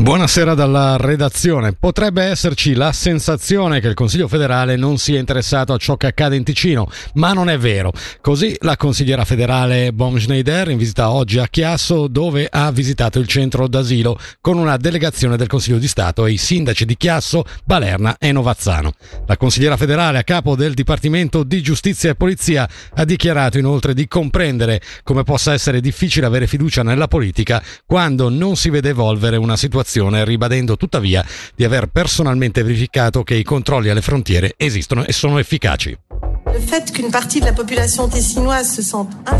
Buonasera dalla redazione. Potrebbe esserci la sensazione che il Consiglio federale non sia interessato a ciò che accade in Ticino, ma non è vero. Così la consigliera federale Bom Schneider in visita oggi a Chiasso dove ha visitato il centro d'asilo con una delegazione del Consiglio di Stato e i sindaci di Chiasso, Balerna e Novazzano. La consigliera federale a capo del Dipartimento di Giustizia e Polizia ha dichiarato inoltre di comprendere come possa essere difficile avere fiducia nella politica quando non si vede evolvere una situazione situazione, ribadendo tuttavia di aver personalmente verificato che i controlli alle frontiere esistono e sono efficaci. Il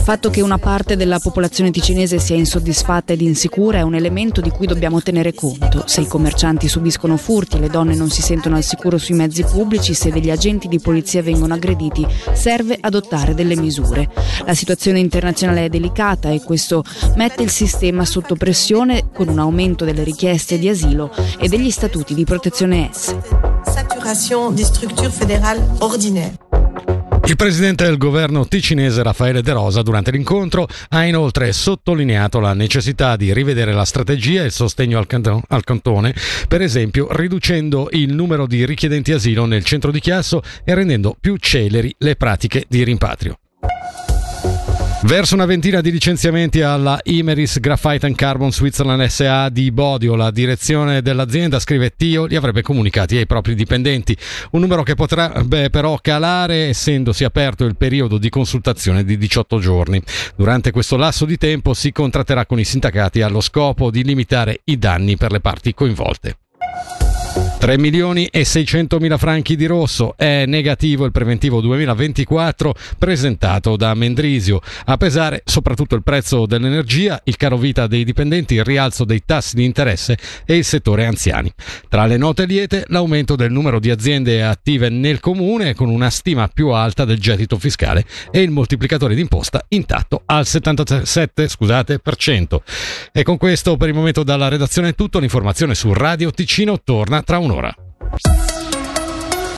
fatto che una parte della popolazione ticinese sia insoddisfatta ed insicura è un elemento di cui dobbiamo tenere conto. Se i commercianti subiscono furti, le donne non si sentono al sicuro sui mezzi pubblici, se degli agenti di polizia vengono aggrediti, serve adottare delle misure. La situazione internazionale è delicata e questo mette il sistema sotto pressione con un aumento delle richieste di asilo e degli statuti di protezione S. Saturation di strutture federali ordinaire. Il presidente del governo ticinese Raffaele De Rosa durante l'incontro ha inoltre sottolineato la necessità di rivedere la strategia e il sostegno al, canton- al cantone, per esempio riducendo il numero di richiedenti asilo nel centro di Chiasso e rendendo più celeri le pratiche di rimpatrio. Verso una ventina di licenziamenti alla Imeris Graphite and Carbon Switzerland SA di Bodio, la direzione dell'azienda, scrive Tio, li avrebbe comunicati ai propri dipendenti. Un numero che potrebbe però calare essendosi aperto il periodo di consultazione di 18 giorni. Durante questo lasso di tempo si contratterà con i sindacati allo scopo di limitare i danni per le parti coinvolte. 3 milioni e 600 mila franchi di rosso è negativo il preventivo 2024 presentato da Mendrisio. A pesare soprattutto il prezzo dell'energia, il caro vita dei dipendenti, il rialzo dei tassi di interesse e il settore anziani. Tra le note liete l'aumento del numero di aziende attive nel comune con una stima più alta del gettito fiscale e il moltiplicatore d'imposta intatto al 77 scusate, per cento. E con questo per il momento dalla redazione è tutto, l'informazione su Radio Ticino torna tra un Sonora.